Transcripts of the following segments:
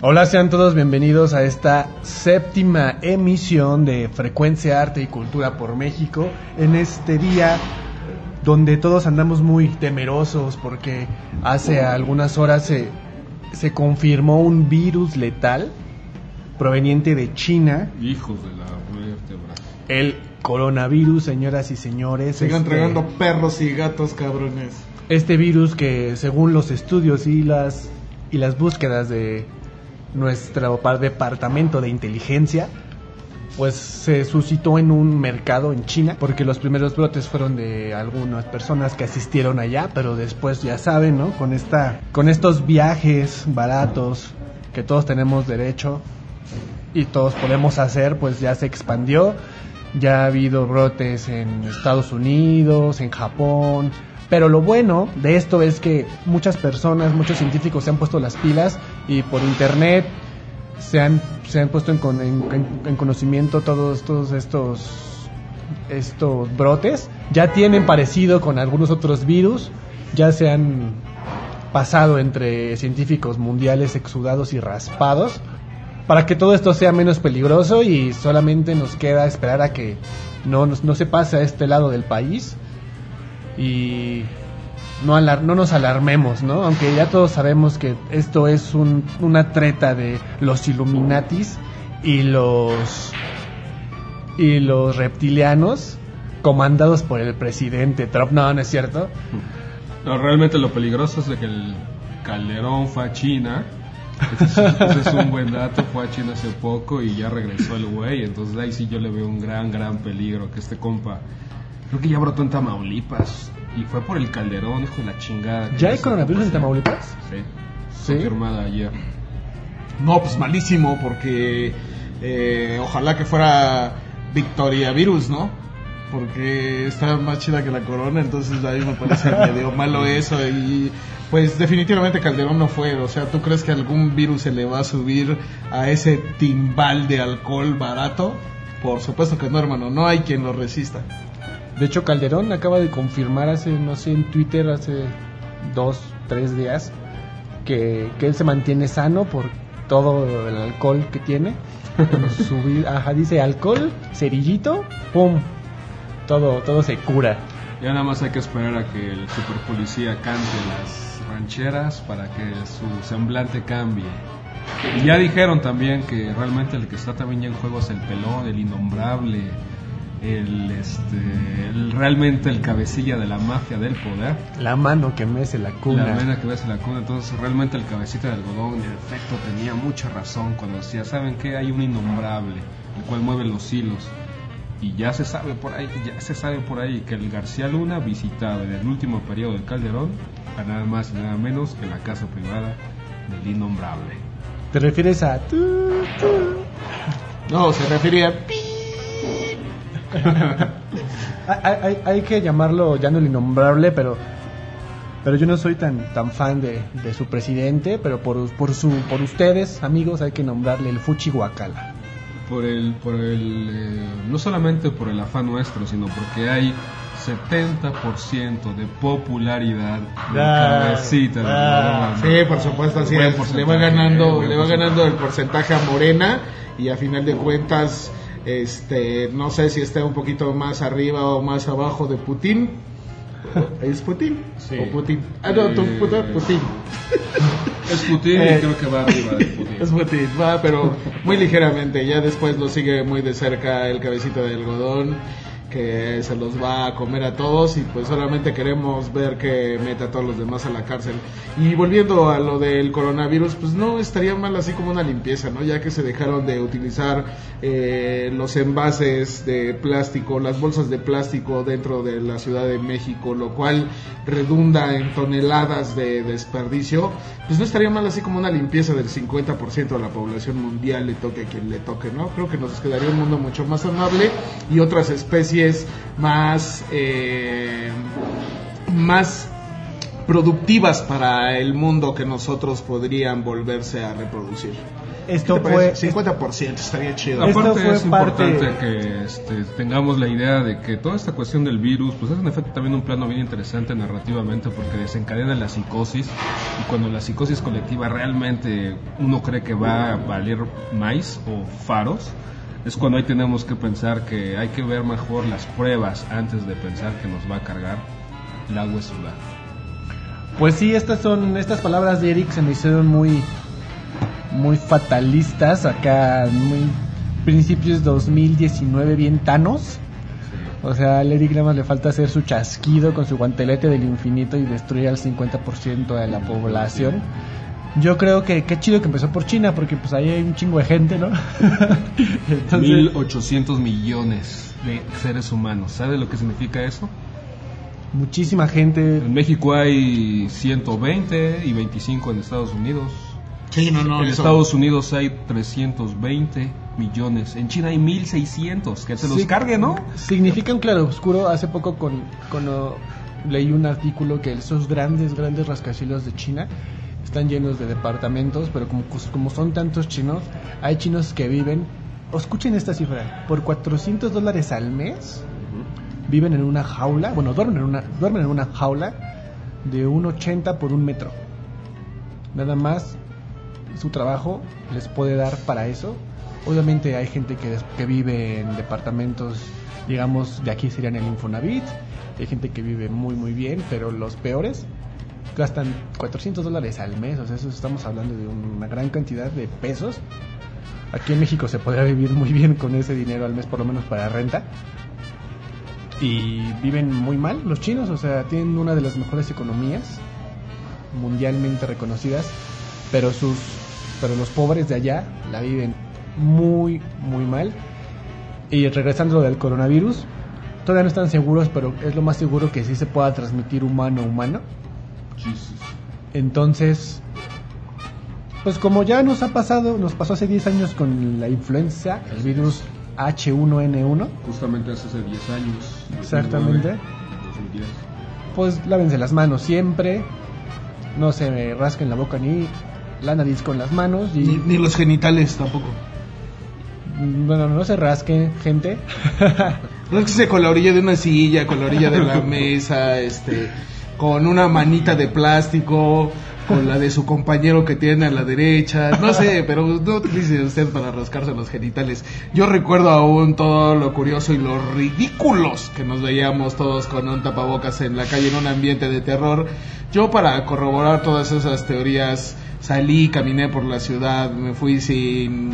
Hola, sean todos bienvenidos a esta séptima emisión de Frecuencia Arte y Cultura por México. En este día donde todos andamos muy temerosos porque hace algunas horas se, se confirmó un virus letal proveniente de China. Hijos de la vértebra. El coronavirus, señoras y señores. Sigan este- entregando perros y gatos, cabrones. este virus que según los estudios y las y las búsquedas de nuestro par- departamento de inteligencia pues se suscitó en un mercado en China porque los primeros brotes fueron de algunas personas que asistieron allá pero después ya saben no con esta con estos viajes baratos que todos tenemos derecho y todos podemos hacer, pues ya se expandió. Ya ha habido brotes en Estados Unidos, en Japón. Pero lo bueno de esto es que muchas personas, muchos científicos se han puesto las pilas y por internet se han, se han puesto en, con- en- en- en conocimiento todos, todos estos, estos brotes. Ya tienen parecido con algunos otros virus. Ya se han pasado entre científicos mundiales exudados y raspados para que todo esto sea menos peligroso y solamente nos queda esperar a que no, nos- no se pase a este lado del país y no, no nos alarmemos, ¿no? Aunque ya todos sabemos que esto es un- una treta de los Illuminatis y los y los reptilianos comandados por el presidente Trump. No, no es cierto. No, realmente lo peligroso es de que el Calderón fue a China. Es, ese es un buen dato, fue a China hace poco y ya regresó el güey. Entonces ahí sí yo le veo un gran, gran peligro que este compa. Creo que ya brotó en Tamaulipas y fue por el Calderón, hijo de la chingada. ¿Ya hay coronavirus en Tamaulipas? Sí. Sí. Confirmada ayer. No, pues malísimo, porque eh, ojalá que fuera Victoria Virus, ¿no? Porque está más chida que la corona, entonces a mí me parece medio malo eso. Y pues definitivamente Calderón no fue. O sea, ¿tú crees que algún virus se le va a subir a ese timbal de alcohol barato? Por supuesto que no, hermano, no hay quien lo resista. De hecho, Calderón acaba de confirmar hace, no sé, en Twitter hace dos, tres días que, que él se mantiene sano por todo el alcohol que tiene. En su ajá, dice alcohol, cerillito, pum, todo, todo se cura. Ya nada más hay que esperar a que el super policía cante las rancheras para que su semblante cambie. Y ya dijeron también que realmente el que está también ya en juego es el pelón, el innombrable, el este, el- realmente el cabecilla de la mafia del poder. La mano que mece la cuna. La vena que en la cuna, entonces realmente el cabecita de algodón en efecto tenía mucha razón cuando decía, ¿saben qué? Hay un innombrable, el cual mueve los hilos. Y ya se sabe por ahí, ya se sabe por ahí que el García Luna visitaba en el último periodo del Calderón a nada más y nada menos que la casa privada del innombrable. ¿Te refieres a tú, tú? No, se refería... Hay, hay- hay que llamarlo ya no el innombrable, pero pero yo no soy tan tan fan de, de su presidente, pero por, por su por ustedes, amigos, hay que nombrarle el Fuchi Huacala. Por el, por el, eh, no solamente por el afán nuestro, sino porque hay 70% de popularidad de Ah, cabecita de ah. Sí, por supuesto, así es. Le va ganando, eh, le va ganando el porcentaje a Morena y a final de cuentas, este, no sé si está un poquito más arriba o más abajo de Putin. ¿Es Putin? Sí. ¿O Putin? Ah, no, Eh, puta, Putin. Es Putin Eh, y creo que va arriba de Putin. Es Putin, va, pero muy ligeramente. Ya después lo sigue muy de cerca el cabecito de algodón. Que se los va a comer a todos y pues solamente queremos ver que meta a todos los demás a la cárcel. Y volviendo a lo del coronavirus, pues no estaría mal así como una limpieza, ¿no? Ya que se dejaron de utilizar eh, los envases de plástico, las bolsas de plástico dentro de la Ciudad de México, lo cual redunda en toneladas de desperdicio, pues no estaría mal así como una limpieza del 50% de la población mundial, le toque a quien le toque, ¿no? Creo que nos quedaría un mundo mucho más amable y otras especies más, eh, más productivas para el mundo que nosotros podrían volverse a reproducir. Esto ¿Qué te fue parece? 50% estaría chido. Esto Aparte fue es parte- importante que este, tengamos la idea de que toda esta cuestión del virus, pues es en efecto también un plano bien interesante narrativamente porque desencadena la psicosis y cuando la psicosis colectiva realmente uno cree que va a valer maíz o faros, es cuando ahí tenemos que pensar que hay que ver mejor las pruebas antes de pensar que nos va a cargar el agua sudada. Pues sí, estas son estas palabras de Eric se me hicieron muy muy fatalistas acá muy principios 2019 bien tanos. O sea, al Eric nada más le falta hacer su chasquido con su guantelete del infinito y destruir al 50% de la población. Yo creo que qué chido que empezó por China porque pues ahí hay un chingo de gente, ¿no? Entonces, 1800 millones de seres humanos. ¿Sabe lo que significa eso? muchísima gente En México hay 120 y 25 en Estados Unidos. Sí, no, no. en eso- Estados Unidos hay 320 millones. En China hay 1600. Que se los Sí. cargue, ¿no? Significa un claroscuro. Hace poco con, cuando leí un artículo que esos grandes, grandes rascacielos de China están llenos de departamentos, pero como, como son tantos chinos, hay chinos que viven, o escuchen esta cifra, por 400 dólares al mes, viven en una jaula, bueno, duermen en una, duermen en una jaula de un 80 por un metro. Nada más su trabajo les puede dar para eso. Obviamente hay gente que, que vive en departamentos, digamos, de aquí serían el Infonavit. Hay gente que vive muy, muy bien, pero los peores gastan 400 dólares al mes. O sea, eso estamos hablando de una gran cantidad de pesos. Aquí en México se podría vivir muy bien con ese dinero al mes, por lo menos para renta. Y viven muy mal los chinos, o sea, tienen una de las mejores economías mundialmente reconocidas, pero sus pero los pobres de allá la viven muy muy mal. Y regresando del coronavirus, todavía no están seguros, pero es lo más seguro que sí se pueda transmitir humano a humano. Entonces, pues como ya nos ha pasado, nos pasó hace 10 años con la influenza, el virus H1N1, Justamente hace 10 años. Exactamente. 2009, 2010. pues lávense las manos siempre, no se rasquen la boca ni la nariz con las manos y Ni, ni los genitales tampoco. bueno, no se rasquen, gente. No es que se con la orilla de una silla, con la orilla de la mesa, este, con una manita de plástico, con la de su compañero que tiene a la derecha, no sé, pero no utilice usted para rascarse los genitales. Yo recuerdo aún todo lo curioso y lo ridículos que nos veíamos todos con un tapabocas en la calle en un ambiente de terror. Yo para corroborar todas esas teorías salí, caminé por la ciudad, me fui sin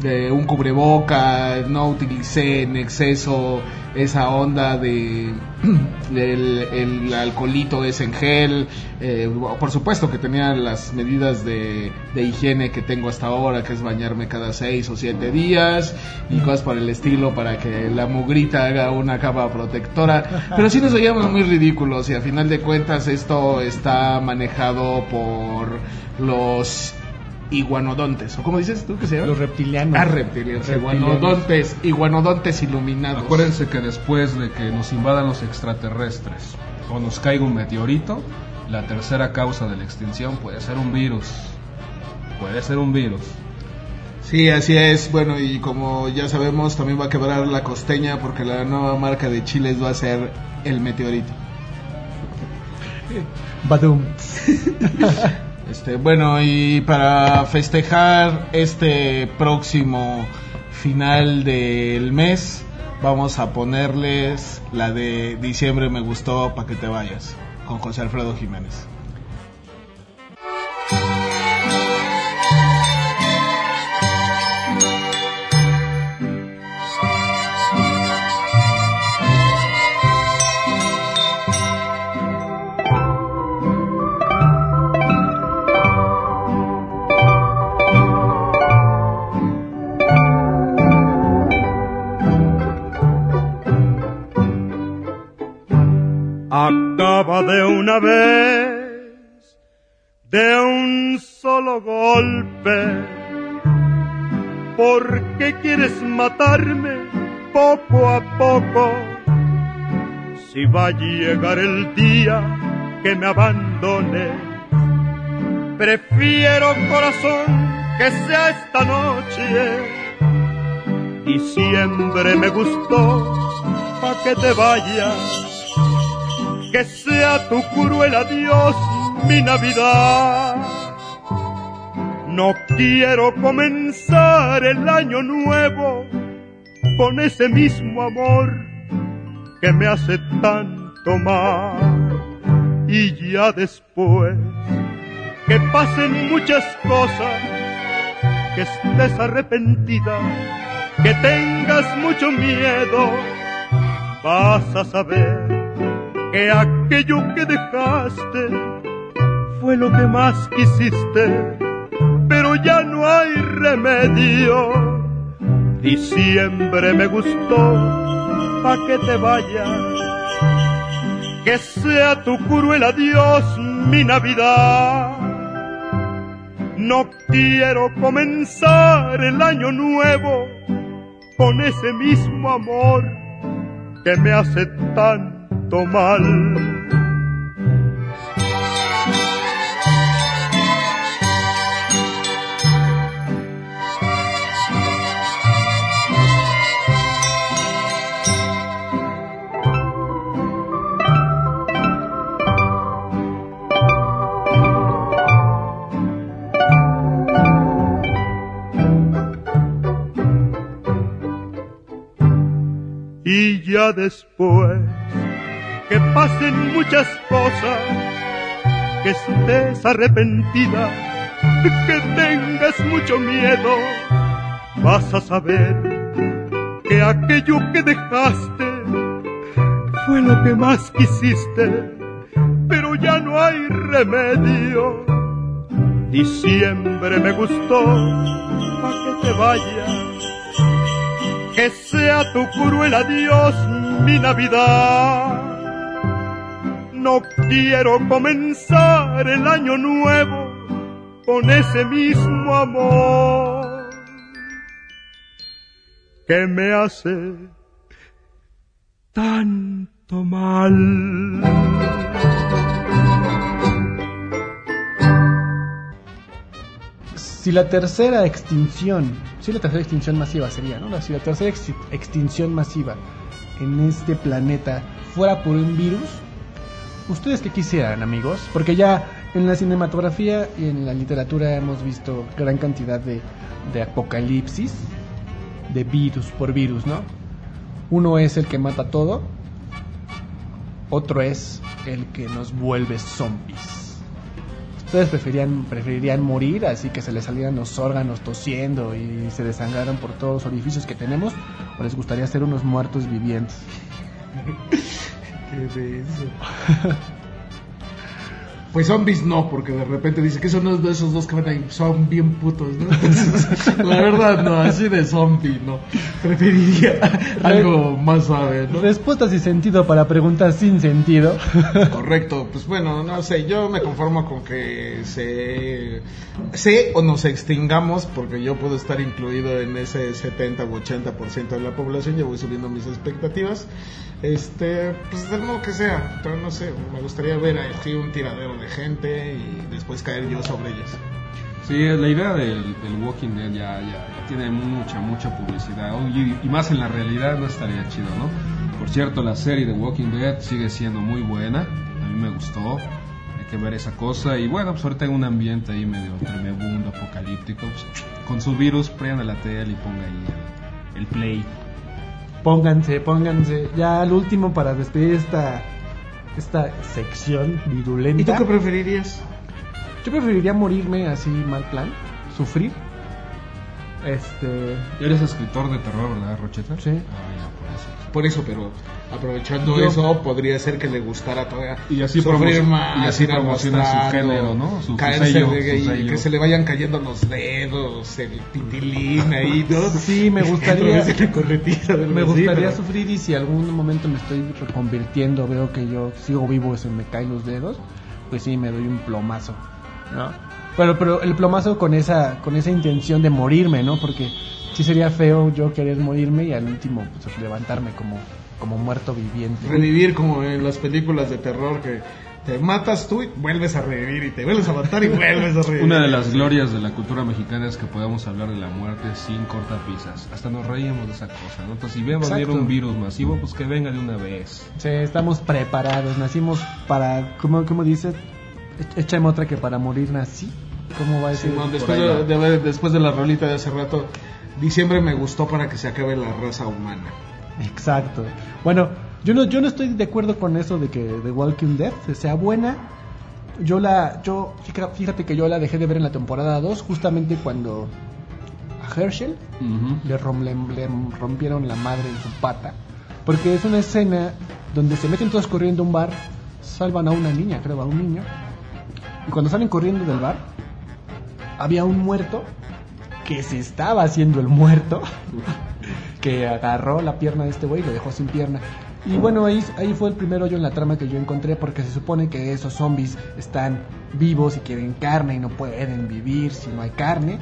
de un cubreboca, no utilicé en exceso esa onda de el alcoholito es en gel, eh, por supuesto que tenía las medidas de, de higiene que tengo hasta ahora, que es bañarme cada seis o siete días y cosas por el estilo para que la mugrita haga una capa protectora, pero sí nos veíamos muy ridículos y a final de cuentas esto está manejado por los iguanodontes, o como dices tú que se llama? Los reptilianos. Ah, reptilianos, Reptilianos. iguanodontes, iguanodontes iluminados. Acuérdense que después de que nos invadan los extraterrestres o nos caiga un meteorito, la tercera causa de la extinción puede ser un virus. Puede ser un virus. Sí, así es. Bueno, y como ya sabemos, también va a quebrar la costeña porque la nueva marca de chiles va a ser el meteorito. Badum. Este, bueno, y para festejar este próximo final del mes, vamos a ponerles la de diciembre me gustó para que te vayas, con José Alfredo Jiménez. De una vez, de un solo golpe. ¿Por qué quieres matarme poco a poco? Si va a llegar el día que me abandone, prefiero corazón que sea esta noche. Y siempre me gustó pa' que te vayas, que sea tu cruel adiós mi Navidad. No quiero comenzar el año nuevo con ese mismo amor que me hace tanto mal. Y ya después que pasen muchas cosas, que estés arrepentida, que tengas mucho miedo, vas a saber que aquello que dejaste fue lo que más quisiste, pero ya no hay remedio. Diciembre me gustó, pa' que te vayas, que sea tu cruel adiós mi Navidad. No quiero comenzar el año nuevo con ese mismo amor que me hace tanto mal. Y ya después que pasen muchas cosas, que estés arrepentida, que tengas mucho miedo, vas a saber que aquello que dejaste fue lo que más quisiste, pero ya no hay remedio. Diciembre me gustó, pa' que te vayas que sea tu cruel adiós mi Navidad. No quiero comenzar el año nuevo con ese mismo amor que me hace tanto mal. si la tercera extinción, si la tercera extinción masiva sería, ¿no? Si la tercera ex- extinción masiva en este planeta fuera por un virus, ¿ustedes qué quisieran, amigos? Porque ya en la cinematografía y en la literatura hemos visto gran cantidad de, de apocalipsis, de virus por virus, ¿no? Uno es el que mata todo, otro es el que nos vuelve zombies. ¿Ustedes preferían, preferirían morir así que se les salieran los órganos tosiendo y se desangraran por todos los orificios que tenemos? ¿O les gustaría ser unos muertos vivientes? Qué denso. Pues zombies no, porque de repente dice que son uno de esos dos que van ahí, son bien putos, ¿no? Entonces, la verdad no, así de zombie no. Preferiría algo más suave, ¿no? Respuestas y sentido para preguntas sin sentido. Correcto, pues bueno, no sé, yo me conformo con que se, se o nos extingamos, porque yo puedo estar incluido en ese 70 u 80% de la población, yo voy subiendo mis expectativas, este, pues del modo que sea, pero no sé, me gustaría ver aquí un tiradero de gente y después caer yo sobre ellos. Sí, la idea del, del Walking Dead ya, ya, ya tiene mucha, mucha publicidad. Y, y más en la realidad no estaría chido, ¿no? Por cierto, la serie de Walking Dead sigue siendo muy buena. A mí me gustó. Hay que ver esa cosa. Y bueno, pues ahorita hay un ambiente ahí medio tremebundo, apocalíptico. Pues, con su virus, prenda la tele y ponga ahí el play. Pónganse, pónganse. Ya al último para despedir esta, esta sección ¿Y virulenta. tú qué preferirías? Yo preferiría morirme así mal plan, sufrir. Este, Eres escritor de terror, ¿verdad, Rocheta? Sí. Ah, ya, por eso. Por eso, pero aprovechando Yo- eso, podría ser que le gustara todavía Y así sufrir más, y así promociona su género, ¿no? Su- su caerse sello, de- su y sello. que se le vayan cayendo los dedos, el pitilín ahí, ¿no? Sí, me gustaría- me gustaría sufrir y si algún momento me estoy reconvirtiendo, veo que yo sigo vivo y se me caen los dedos, pues sí, me doy un plomazo, ¿no? Pero, pero el plomazo con esa, con esa intención de morirme, ¿no? Porque sí sería feo yo querer morirme y al último pues, levantarme como, como muerto viviente. Revivir como en las películas de terror que Te matas tú y vuelves a revivir y te vuelves a matar y vuelves a revivir. Una de las glorias de la cultura mexicana es que podamos hablar de la muerte sin cortapisas. Hasta nos reíamos de esa cosa, ¿no? Entonces, si ve a un virus masivo, pues que venga de una vez. Sí, estamos preparados, nacimos para, ¿cómo, cómo dices? E- Échame otra que para morir nací. ¿Cómo va a decir? Simón, después, de, de después de la rolita de hace rato, diciembre me gustó para que se acabe la raza humana. Exacto. Bueno, yo no, yo no estoy de acuerdo con eso de que The Walking Dead sea buena. Yo la, yo, fíjate, que yo la dejé de ver en la temporada 2 justamente cuando a Herschel Ujú. le, rom- le- le rompieron la madre en su pata. Porque es una escena donde se meten todos corriendo a un bar, salvan a una niña, creo, a un niño. Y cuando salen corriendo del bar, había un muerto que se estaba haciendo el muerto, que agarró la pierna de este güey y lo dejó sin pierna. Y bueno, ahí, ahí fue el primer hoyo en la trama que yo encontré porque se supone que esos zombies están vivos y quieren carne y no pueden vivir si no hay carne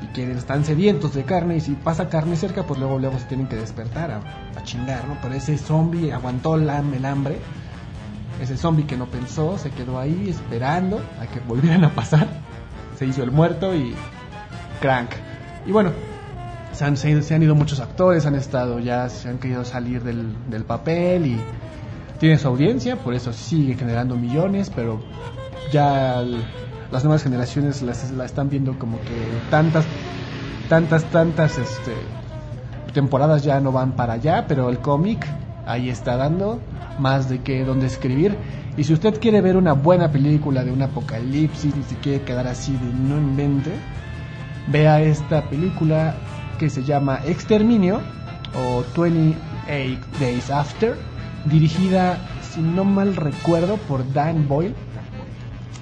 y quieren, están sedientos de carne y si pasa carne cerca pues luego luego se tienen que despertar a, a chingar, ¿no? Pero ese zombie aguantó el hambre, ese zombie que no pensó se quedó ahí esperando a que volvieran a pasar, se hizo el muerto y crank. Y bueno, se han, se, han ido muchos actores, han estado ya, se han querido salir del, del papel y tiene su audiencia, por eso sigue generando millones, pero ya las nuevas generaciones las, la están viendo como que tantas, tantas, tantas este, temporadas ya no van para allá, pero el cómic ahí está dando más de que donde escribir. Y si usted quiere ver una buena película de un apocalipsis y se quiere quedar así de no invente, vea esta película que se llama Exterminio o 28 Days After, dirigida, si no mal recuerdo, por Dan Boyle.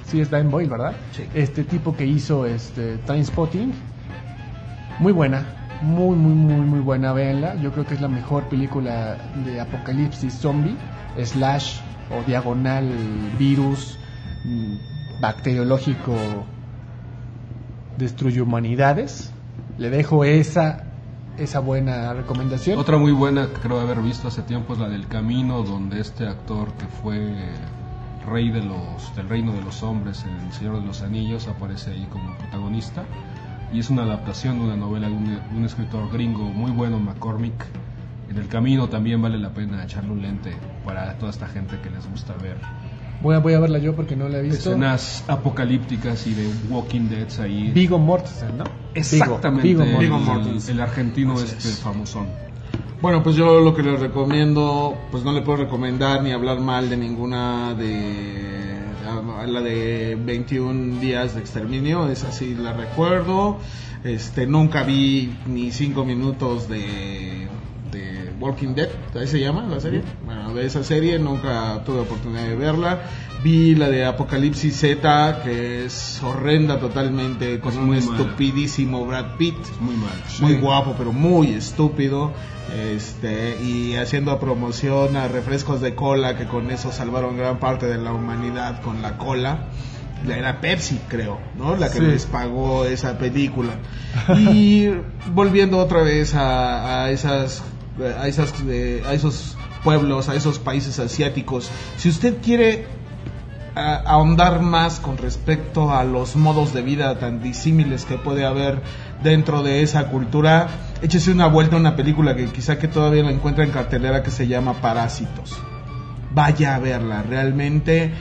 Sí, es Dan Boyle, ¿verdad? Sí. Este tipo que hizo este Spotting. Muy buena, muy, muy, muy, muy buena, véanla. Yo creo que es la mejor película de apocalipsis zombie, slash o diagonal virus mm, bacteriológico destruye humanidades. Le dejo esa esa buena recomendación. Otra muy buena que creo haber visto hace tiempo es la del Camino, donde este actor que fue rey de los del reino de los hombres en El Señor de los Anillos aparece ahí como protagonista y es una adaptación de una novela de un, de un escritor gringo muy bueno, McCormick. En el camino también vale la pena echarle un lente para toda esta gente que les gusta ver Voy a, voy a verla yo porque no la he visto. escenas apocalípticas y de Walking Dead ahí. Vigo Mortensen, ¿no? Exactamente, Vigo, Vigo el, Mortensen. Mortensen. el argentino Así este es. famosón. Bueno, pues yo lo que les recomiendo, pues no le puedo recomendar ni hablar mal de ninguna de la de 21 días de exterminio, esa sí la recuerdo. Este, nunca vi ni 5 minutos de, de Walking Dead, ¿ahí se llama la serie? Bueno, de esa serie nunca tuve oportunidad de verla. Vi la de Apocalipsis Z, que es horrenda totalmente, con Es un estupidísimo Brad Pitt Es muy mal. muy guapo, pero muy estúpido. Este, y haciendo promoción a refrescos de cola, que con eso salvaron gran parte de la humanidad con la cola. La Era Pepsi, creo, ¿no? La que Sí. les pagó esa película. Y volviendo otra vez a, a esas, a esas, eh, a esos pueblos, a esos países asiáticos. Si usted quiere a- ahondar más con respecto a los modos de vida tan disímiles que puede haber dentro de esa cultura, échese una vuelta a una película que quizá que todavía la encuentra en cartelera que se llama Parásitos. Vaya a verla, realmente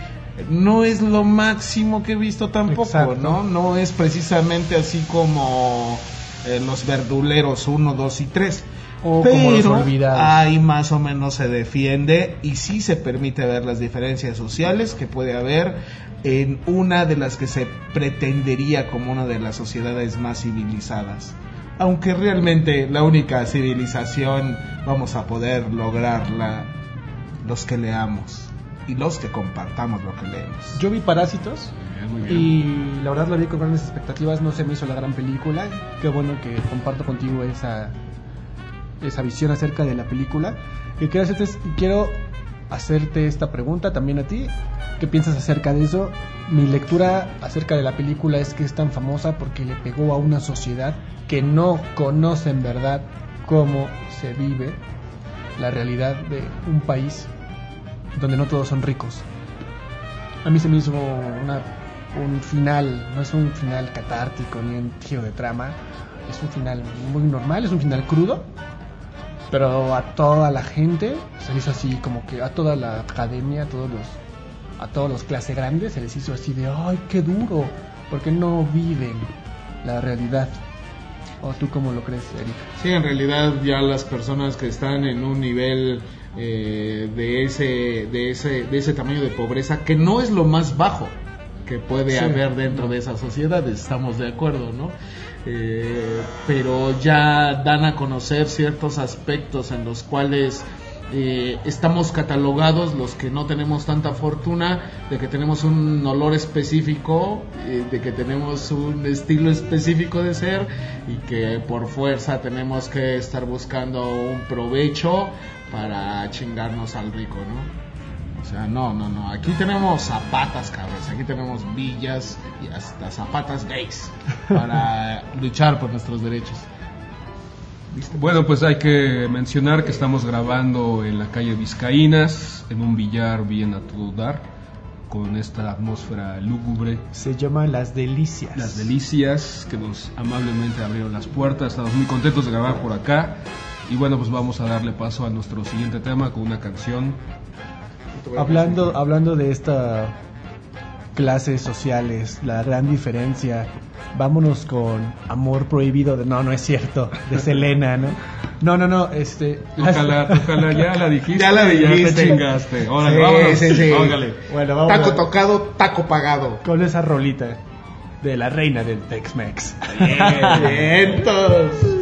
no es lo máximo que he visto tampoco, Exacto. ¿no? No es precisamente así como eh, los verduleros 1, 2 y 3. O como Los Olvidados. ahí más o menos se defiende y sí se permite ver las diferencias sociales que puede haber en una de las que se pretendería como una de las sociedades más civilizadas. Aunque realmente la única civilización vamos a poder lograrla los que leamos y los que compartamos lo que leemos. Yo vi Parásitos Bien, muy bien. y la verdad la vi con grandes expectativas, no se me hizo la gran película. Qué bueno que comparto contigo esa esa visión acerca de la película. Y quiero hacerte, quiero hacerte esta pregunta también a ti. ¿Qué piensas acerca de eso? Mi lectura acerca de la película es que es tan famosa porque le pegó a una sociedad que no conoce en verdad cómo se vive la realidad de un país donde no todos son ricos. A mí se me hizo un final, no es un final catártico ni un giro de trama, es un final muy normal, es un final crudo, pero a toda la gente se les hizo así, como que a toda la academia, a todos los, a todos los clase grandes se les hizo así de, ay, qué duro, porque no viven la realidad. ¿O tú cómo lo crees, Eric? Sí, en realidad ya las personas que están en un nivel eh, de, ese, de, ese, de ese tamaño de pobreza, que no es lo más bajo que puede Sí. haber dentro de esa sociedad, estamos de acuerdo, ¿no? Eh, pero ya dan a conocer ciertos aspectos en los cuales eh, estamos catalogados los que no tenemos tanta fortuna, de que tenemos un olor específico, eh, de que tenemos un estilo específico de ser y que por fuerza tenemos que estar buscando un provecho para chingarnos al rico, ¿no? O sea, no, no, no. Aquí tenemos zapatas, cabros. Aquí tenemos villas y hasta zapatas gays para luchar por nuestros derechos. Bueno, pues hay que mencionar que estamos grabando en la calle Vizcaínas, en un billar bien a todo dar, con esta atmósfera lúgubre. Se llama Las Delicias. Las delicias que nos amablemente abrieron las puertas. Estamos muy contentos de grabar por acá. Y bueno, pues vamos a darle paso a nuestro siguiente tema con una canción. Hablando, hablando de esta clases sociales, la gran diferencia, vámonos con Amor Prohibido de no, no es cierto, de Selena, ¿no? No, no, no, este Tócala, tócala, ya la dijiste. Ya la Ya te dijiste. chingaste. Órale, Sí, vámonos. sí, sí. Bueno, vamos Taco a- tocado, taco pagado. con esa rolita de la reina del Tex-Mex. Vientos.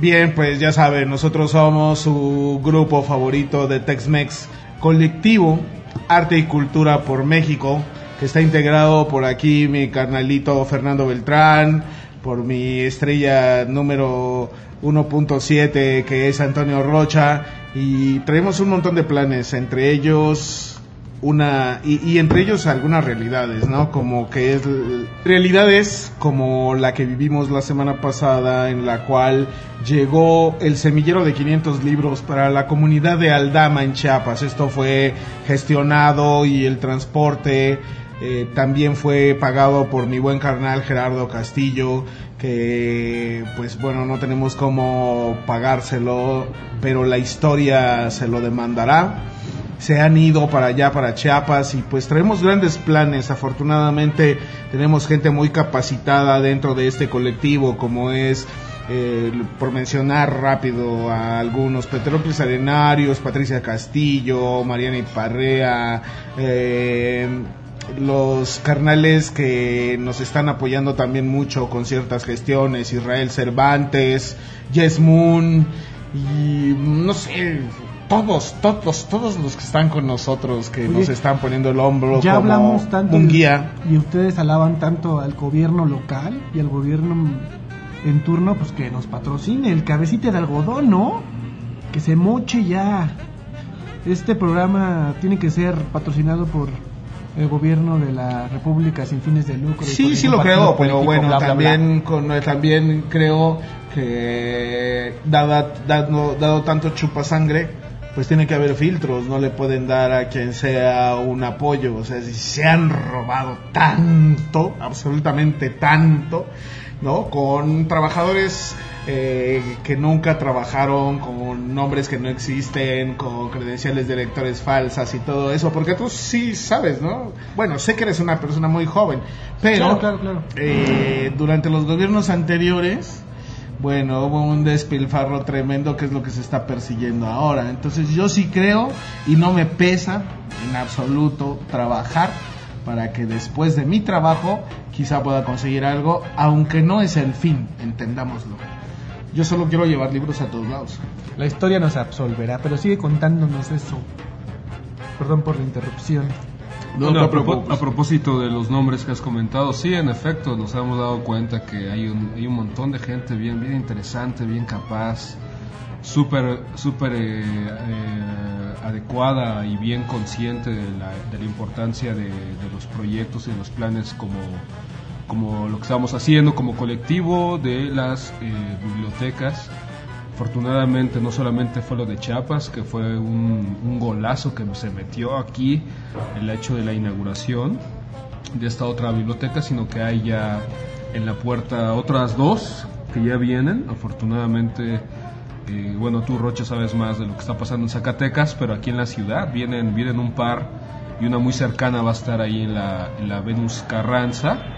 Bien, pues ya saben, nosotros somos su grupo favorito de Tex-Mex colectivo Arte y Cultura por México, que está integrado por aquí mi carnalito Fernando Beltrán, por mi estrella número 1.7 que es Antonio Rocha y traemos un montón de planes, entre ellos una y, y entre ellos algunas realidades, ¿no? Como que es realidades como la que vivimos la semana pasada en la cual llegó el semillero de 500 libros para la comunidad de Aldama en Chiapas. Esto fue gestionado y el transporte eh, también fue pagado por mi buen carnal Gerardo Castillo, que pues bueno, no tenemos cómo pagárselo, pero la historia se lo demandará. Se han ido para allá, para Chiapas, y pues traemos grandes planes. Afortunadamente tenemos gente muy capacitada dentro de este colectivo, como es eh, por mencionar rápido a algunos, Petrópolis Arenarios, Patricia Castillo, Mariana Iparrea, eh, los carnales que nos están apoyando también mucho con ciertas gestiones, Israel Cervantes, Yes Moon y no sé, todos, todos, todos los que están con nosotros, que Oye, nos están poniendo el hombro Ya como hablamos tanto un guía. y ustedes alaban tanto al gobierno local y al gobierno en turno, pues que nos patrocine el cabecita de algodón, ¿no? Que se moche ya. Este programa tiene que ser patrocinado por el gobierno de la República sin fines de lucro. Sí, sí lo creo, pero bueno, bla, bla, bla. también con- también creo que dada, dado, dado tanto chupasangre, pues tiene que haber filtros, no le pueden dar a quien sea un apoyo, o sea, si se han robado tanto, absolutamente tanto, ¿no? Con trabajadores eh, que nunca trabajaron, con nombres que no existen, con credenciales de lectores falsas y todo eso, porque tú sí sabes, ¿no? Bueno, sé que eres una persona muy joven, pero Claro, claro, claro. eh, durante los gobiernos anteriores, bueno, hubo un despilfarro tremendo que es lo que se está persiguiendo ahora. Entonces yo sí creo y no me pesa en absoluto trabajar para que después de mi trabajo quizá pueda conseguir algo, aunque no es el fin, entendámoslo. Yo solo quiero llevar libros a todos lados. La historia nos absolverá, pero sigue contándonos eso. Perdón por la interrupción. No a, preocupes. a propósito de los nombres que has comentado, sí, en efecto, nos hemos dado cuenta que hay un, hay un montón de gente bien, bien interesante, bien capaz, súper, súper eh, eh, adecuada y bien consciente de la, de la importancia de, de los proyectos y de los planes como, como lo que estamos haciendo como colectivo de las eh, bibliotecas. Afortunadamente no solamente fue lo de Chiapas, que fue un, golazo que se metió aquí, el hecho de la inauguración de esta otra biblioteca, sino que hay ya en la puerta otras dos que ya vienen. Afortunadamente, eh, bueno, tú Rocha sabes más de lo que está pasando en Zacatecas, pero aquí en la ciudad vienen, vienen un par y una muy cercana va a estar ahí en la Venus Carranza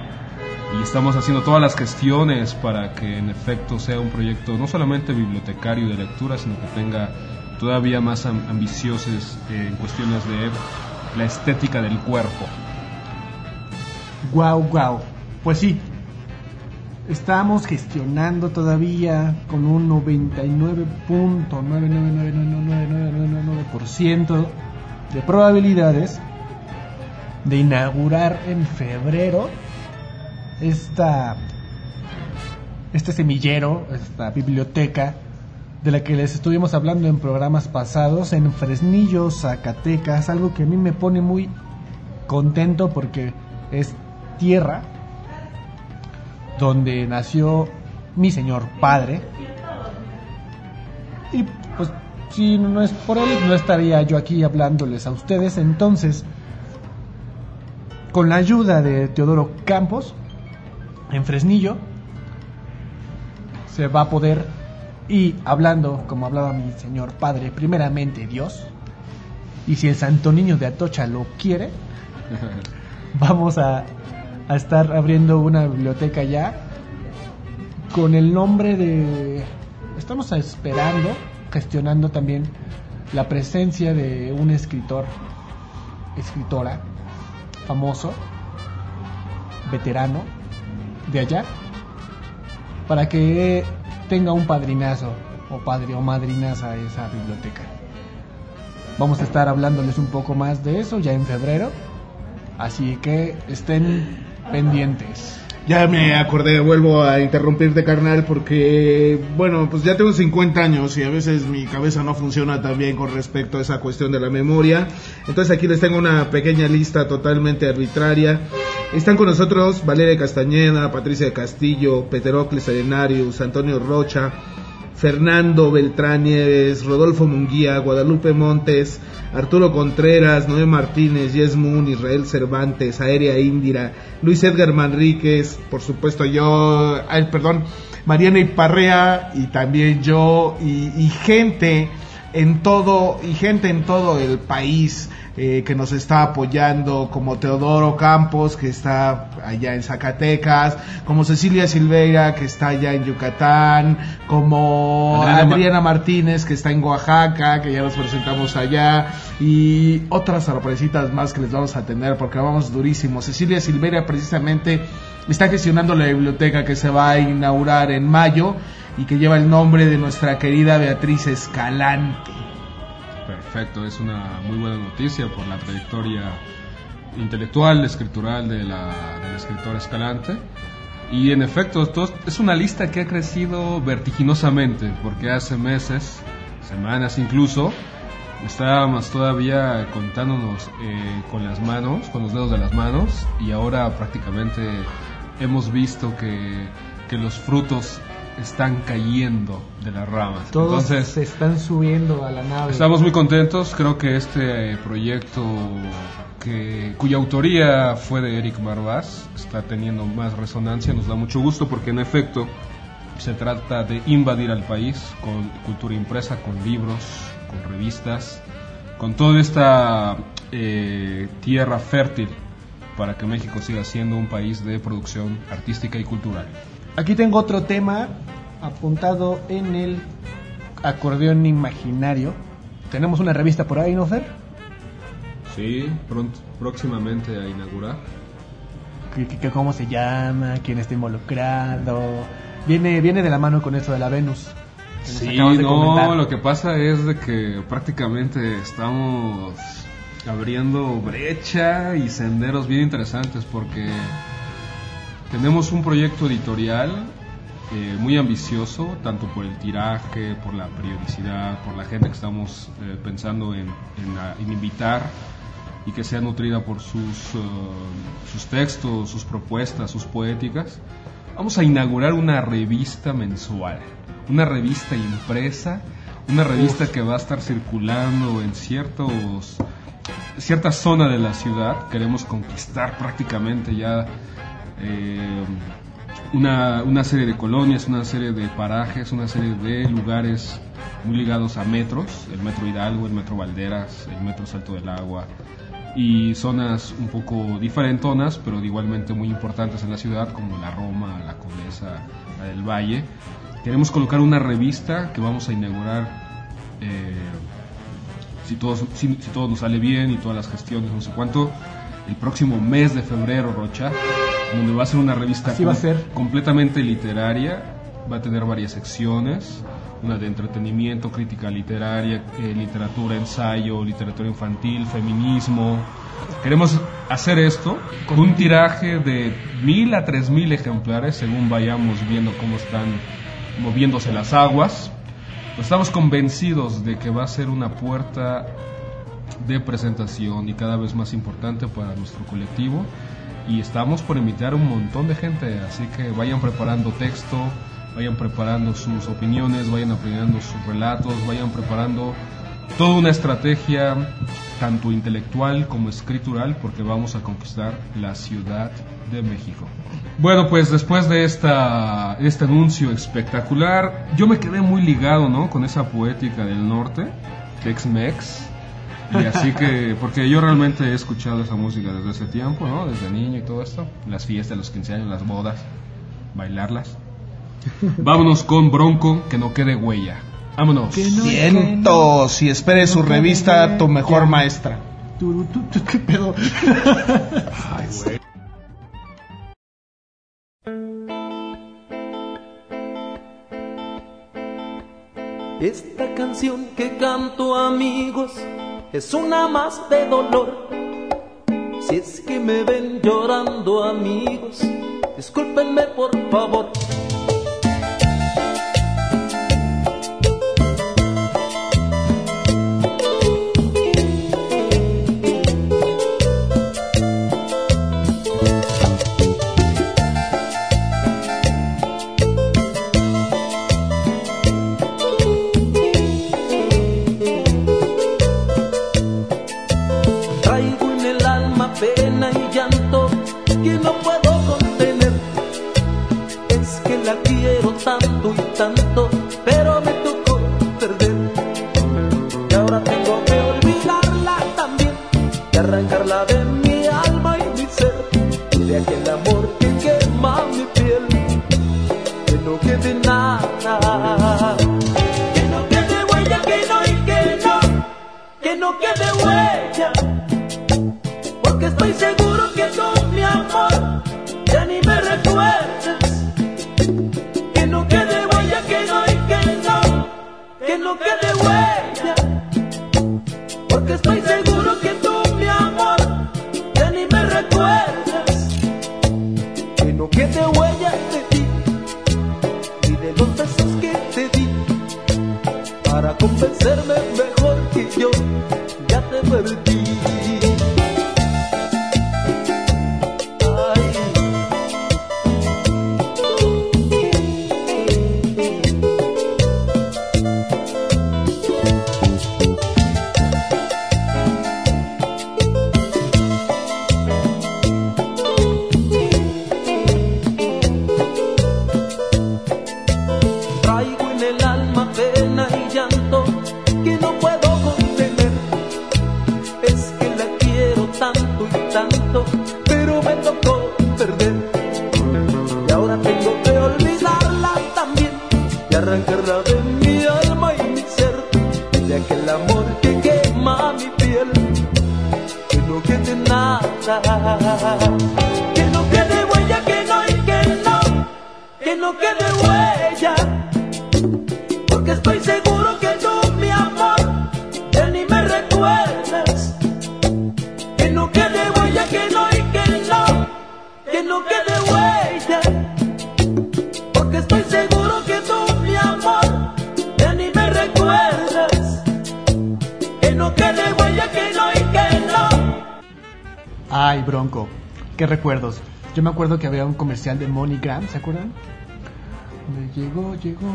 y estamos haciendo todas las gestiones para que en efecto sea un proyecto no solamente bibliotecario de lectura, sino que tenga todavía más am- ambiciosos eh, en cuestiones de la estética del cuerpo. Guau, guau. Pues sí. Estamos gestionando todavía con un 99.9999999% de probabilidades de inaugurar en febrero esta este semillero, esta biblioteca de la que les estuvimos hablando en programas pasados en Fresnillo, Zacatecas, algo que a mí me pone muy contento porque es tierra donde nació mi señor padre. Y pues si no es por él, no estaría yo aquí hablándoles a ustedes. Entonces, con la ayuda de Teodoro Campos, en Fresnillo, se va a poder, y hablando como hablaba mi señor padre, primeramente Dios, y si el Santo Niño de Atocha lo quiere, vamos a, a estar abriendo una biblioteca ya con el nombre de... Estamos esperando, gestionando también la presencia de un escritor, escritora, famoso, veterano, de allá, para que tenga un padrinazo o padre o madrinaza a esa biblioteca. Vamos a estar hablándoles un poco más de eso ya en febrero. Así que estén pendientes. Ya me acordé, vuelvo a interrumpirte, carnal, porque, bueno, pues ya tengo 50 años y a veces mi cabeza no funciona tan bien con respecto a esa cuestión de la memoria. Entonces aquí les tengo una pequeña lista totalmente arbitraria. Están con nosotros Valeria Castañeda, Patricia Castillo, Peterocles Arenarius, Antonio Rocha, Fernando Beltrán Nieves, Rodolfo Munguía, Guadalupe Montes, Arturo Contreras, Noé Martínez, Yes Moon, Israel Cervantes, Aérea Indira, Luis Edgar Manríquez, por supuesto yo, ay, perdón, Mariana Iparrea y también yo y gente en todo y gente en todo el país eh, que nos está apoyando, como Teodoro Campos, que está allá en Zacatecas, como Cecilia Silveira, que está allá en Yucatán, como Adriana Ma- Adriana Martínez, que está en Oaxaca, que ya nos presentamos allá, y otras sorpresitas más que les vamos a tener, porque vamos durísimo. Cecilia Silveira precisamente está gestionando la biblioteca que se va a inaugurar en mayo y que lleva el nombre de nuestra querida Beatriz Escalante. Perfecto, es una muy buena noticia por la trayectoria intelectual, escritural de la, de la escritora Escalante. Y en efecto, esto es una lista que ha crecido vertiginosamente, porque hace meses, semanas incluso, estábamos todavía contándonos eh, con las manos, con los dedos de las manos, y ahora prácticamente hemos visto que, que los frutos están cayendo de las ramas. Todos Entonces, se están subiendo a la nave. Estamos muy contentos, creo que este proyecto que, cuya autoría fue de Eric Barbás está teniendo más resonancia, nos da mucho gusto porque en efecto se trata de invadir al país con cultura impresa, con libros, con revistas, con toda esta eh, tierra fértil para que México siga siendo un país de producción artística y cultural. Aquí tengo otro tema apuntado en el acordeón imaginario. Tenemos una revista por ahí, ¿no, Fer? Sí, pronto, próximamente a inaugurar. ¿Qué- ¿Cómo se llama? ¿Quién está involucrado? Viene, viene de la mano con esto de la Venus. Sí, no, comentar. lo que pasa es de que prácticamente estamos abriendo brecha y senderos bien interesantes porque tenemos un proyecto editorial eh, muy ambicioso, tanto por el tiraje, por la periodicidad, por la gente que estamos eh, pensando en, en, ah, en invitar y que sea nutrida por sus, eh, sus textos, sus propuestas, sus poéticas. Vamos a inaugurar una revista mensual, una revista impresa, una revista que va a estar circulando en ciertos cierta zona de la ciudad. Queremos conquistar prácticamente ya eh, una, una serie de colonias, una serie de parajes, una serie de lugares muy ligados a metros, el metro Hidalgo, el metro Valderas, el metro Salto del Agua y zonas un poco diferentonas, pero igualmente muy importantes en la ciudad, como la Roma, la Condesa, la del Valle. Queremos colocar una revista que vamos a inaugurar, eh, si, todo, si, si todo nos sale bien y todas las gestiones, no sé cuánto, el próximo mes de febrero, Rocha, donde va a ser una revista va a ser. completamente literaria, va a tener varias secciones, una de entretenimiento, crítica literaria, eh, literatura, ensayo, literatura infantil, feminismo. Queremos hacer esto con un tiraje de mil a tres mil ejemplares según vayamos viendo cómo están moviéndose las aguas. Pues estamos convencidos de que va a ser una puerta de presentación y cada vez más importante para nuestro colectivo y estamos por invitar a un montón de gente, así que vayan preparando texto, vayan preparando sus opiniones, vayan preparando sus relatos, vayan preparando toda una estrategia tanto intelectual como escritural porque vamos a conquistar la Ciudad de México. Bueno, pues después de esta, este anuncio espectacular, yo me quedé muy ligado, ¿no? Con esa poética del norte, Tex-Mex, y así que, porque yo realmente he escuchado esa música desde ese tiempo, ¿no? Desde niño y todo esto. Las fiestas, los 15 años, las bodas, bailarlas. Vámonos con Bronco, que no quede huella. Vámonos. Cientos y espere su revista Tu Mejor Maestra. ¿Qué pedo? Esta canción que canto amigos es una más de dolor. Si es que me ven llorando amigos, discúlpenme por favor. Acuerdo que había un comercial de MoneyGram, ¿se acuerdan? Donde llegó, llegó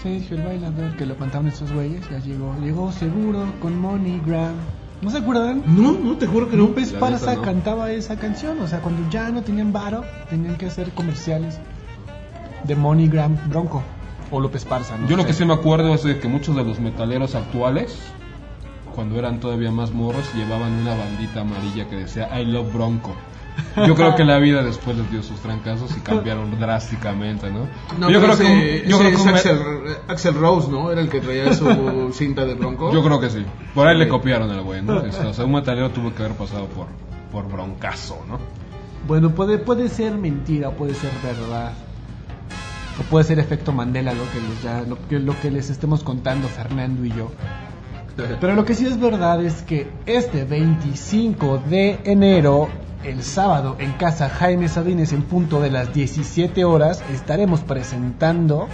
Sergio el bailador, que lo cantaban estos güeyes, ya llegó, llegó seguro con MoneyGram. ¿No se acuerdan? No, no, te juro que no. López Parza no. cantaba esa canción, o sea, cuando ya no tenían varo, tenían que hacer comerciales de MoneyGram Bronco o López Parza. ¿no? Yo lo sé. que sí me acuerdo es de que muchos de los metaleros actuales, cuando eran todavía más morros, llevaban una bandita amarilla que decía I love Bronco. Yo creo que la vida después les dio sus trancazos y cambiaron drásticamente, ¿no? No, yo, creo que, ese- yo, ese creo que Axel, Axel Rose, ¿no? Era el que traía su cinta de bronco. yo creo que sí. Por ahí Sí. le copiaron al güey, ¿no? Este, o sea, un metalero tuvo que haber pasado por, por broncazo, ¿no? Bueno, puede, puede ser mentira, puede ser verdad. O puede ser efecto Mandela lo que, les ya- lo, que, lo que les estemos contando Fernando y yo. Pero lo que sí es verdad es que este 25 de enero, el sábado, en casa Jaime Sabines, en punto de las 17 horas, estaremos presentando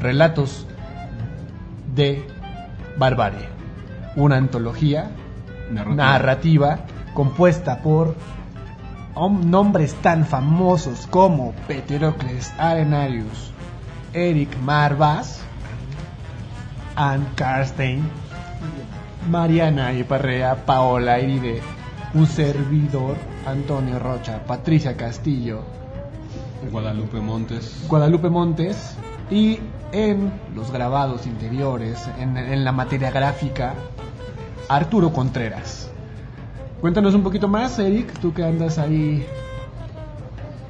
relatos de barbarie. Una antología Narrativa. narrativa compuesta por nombres tan famosos como Peterocles Arenarius, Eric Marvas, Ann Karstein, Mariana Iparrea, Paola Iride, un servidor, Antonio Rocha, Patricia Castillo, Guadalupe Montes. Guadalupe Montes y en los grabados interiores, en, en la materia gráfica, Arturo Contreras. Cuéntanos un poquito más, Eric, tú que andas ahí.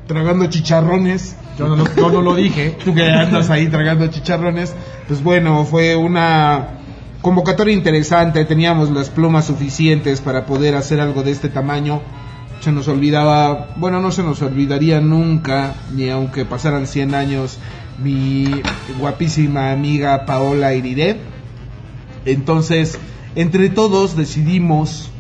Tragando chicharrones. Yo no lo, yo no lo dije. Tú que andas ahí tragando chicharrones. Pues bueno, fue una convocatoria interesante. Teníamos las plumas suficientes para poder hacer algo de este tamaño. Se nos olvidaba, bueno, no se nos olvidaría nunca, ni aunque pasaran 100 años, mi guapísima amiga Paola Iriré. Entonces, entre todos decidimos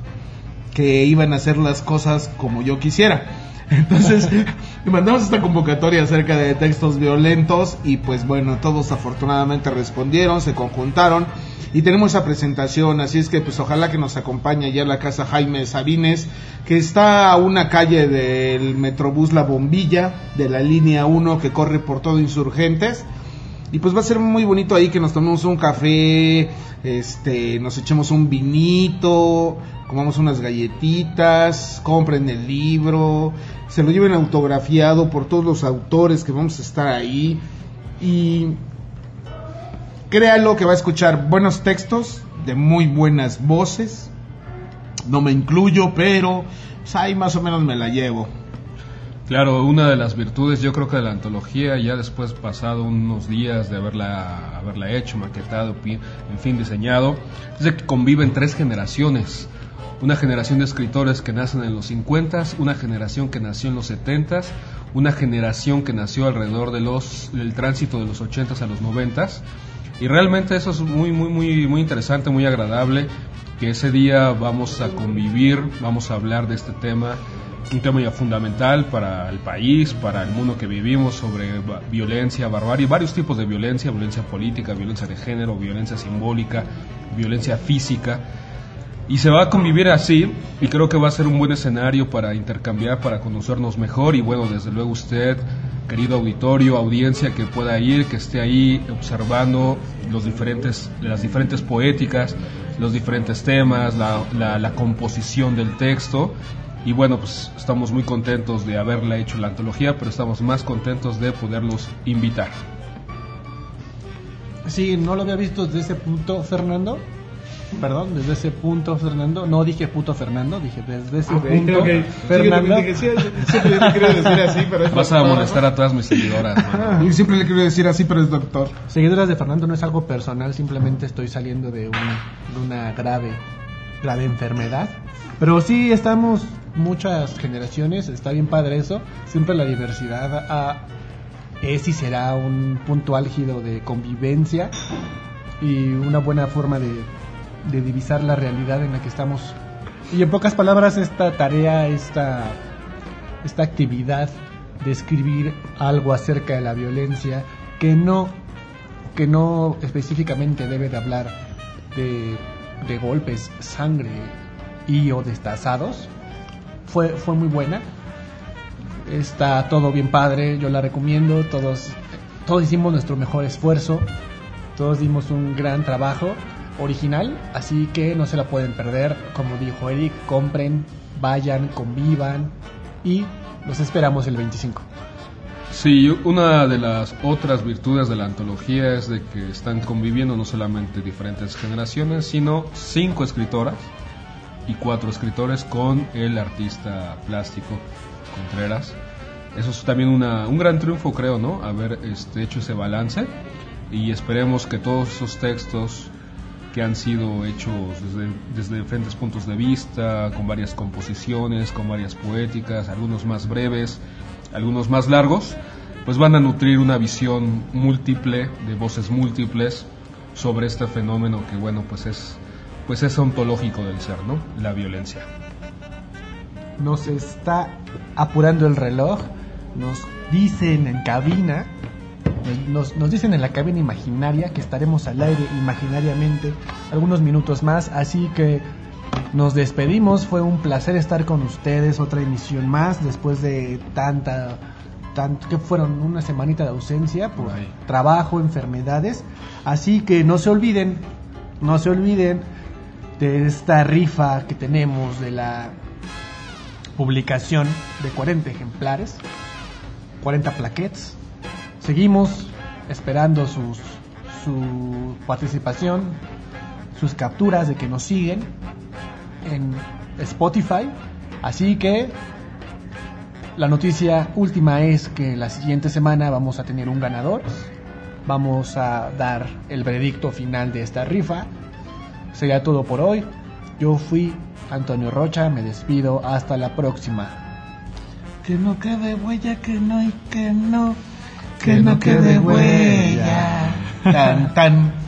que iban a hacer las cosas como yo quisiera. Entonces, mandamos esta convocatoria acerca de textos violentos y pues bueno, todos afortunadamente respondieron, se conjuntaron y tenemos esa presentación, así es que pues ojalá que nos acompañe ya la casa Jaime Sabines, que está a una calle del Metrobús La Bombilla, de la línea 1 que corre por todo Insurgentes. Y pues va a ser muy bonito ahí que nos tomemos un café, este, nos echemos un vinito, comamos unas galletitas, compren el libro, se lo lleven autografiado por todos los autores que vamos a estar ahí. Y créalo que va a escuchar buenos textos de muy buenas voces. No me incluyo, pero pues, ahí más o menos me la llevo. Claro, una de las virtudes yo creo que de la antología, ya después pasado unos días de haberla, haberla hecho, maquetado, en fin, diseñado, es de que conviven tres generaciones. Una generación de escritores que nacen en los 50, una generación que nació en los 70, una generación que nació alrededor de los, del tránsito de los 80 a los 90. Y realmente eso es muy, muy, muy, muy interesante, muy agradable, que ese día vamos a convivir, vamos a hablar de este tema un tema ya fundamental para el país, para el mundo que vivimos, sobre violencia, barbarie, varios tipos de violencia, violencia política, violencia de género, violencia simbólica, violencia física. Y se va a convivir así y creo que va a ser un buen escenario para intercambiar, para conocernos mejor y bueno, desde luego usted, querido auditorio, audiencia que pueda ir, que esté ahí observando los diferentes, las diferentes poéticas, los diferentes temas, la, la- la composición del texto y bueno, pues estamos muy contentos de haberla hecho la antología, pero estamos más contentos de poderlos invitar. Sí, no lo había visto desde ese punto, Fernando. Perdón, desde ese punto, Fernando. No dije puto Fernando, dije desde ese punto, Fernando. siempre le quiero decir así, pero es Vas a molestar a todas mis seguidoras. mano. Y siempre le quiero decir así, pero es doctor. Seguidoras de Fernando no es algo personal, simplemente estoy saliendo de una, de una grave, grave enfermedad. Pero sí estamos muchas generaciones, está bien padre eso. Siempre la diversidad es y será un punto álgido de convivencia y una buena forma de, de divisar la realidad en la que estamos. Y en pocas palabras, esta tarea, esta, esta actividad de escribir algo acerca de la violencia que no que no específicamente debe de hablar de, de golpes, sangre y o destazados, fue, fue muy buena. Está todo bien padre, yo la recomiendo, todos, todos hicimos nuestro mejor esfuerzo, todos dimos un gran trabajo original, así que no se la pueden perder, como dijo Eric, compren, vayan, convivan y los esperamos el 25. Sí, una de las otras virtudes de la antología es de que están conviviendo no solamente diferentes generaciones, sino cinco escritoras y cuatro escritores con el artista plástico Contreras. Eso es también una, un gran triunfo, creo, ¿no? Haber este, hecho ese balance y esperemos que todos esos textos que han sido hechos desde, desde diferentes puntos de vista, con varias composiciones, con varias poéticas, algunos más breves, algunos más largos, pues van a nutrir una visión múltiple, de voces múltiples, sobre este fenómeno que, bueno, pues es, pues es ontológico del ser, ¿no? La violencia. Nos está apurando el reloj, nos dicen en cabina, nos, nos dicen en la cabina imaginaria que estaremos al aire imaginariamente algunos minutos más, así que nos despedimos, fue un placer estar con ustedes, otra emisión más después de tanta, tanto que fueron una semanita de ausencia por Ay. trabajo, enfermedades, así que no se olviden, no se olviden de esta rifa que tenemos de la publicación de 40 ejemplares, 40 plaquettes. Seguimos esperando sus, su participación, sus capturas de que nos siguen en Spotify. Así que la noticia última es que la siguiente semana vamos a tener un ganador. Vamos a dar el veredicto final de esta rifa. Sería todo por hoy. Yo fui Antonio Rocha, me despido. Hasta la próxima. Que no quede huella, que no y que no, que no quede huella. Tan, tan.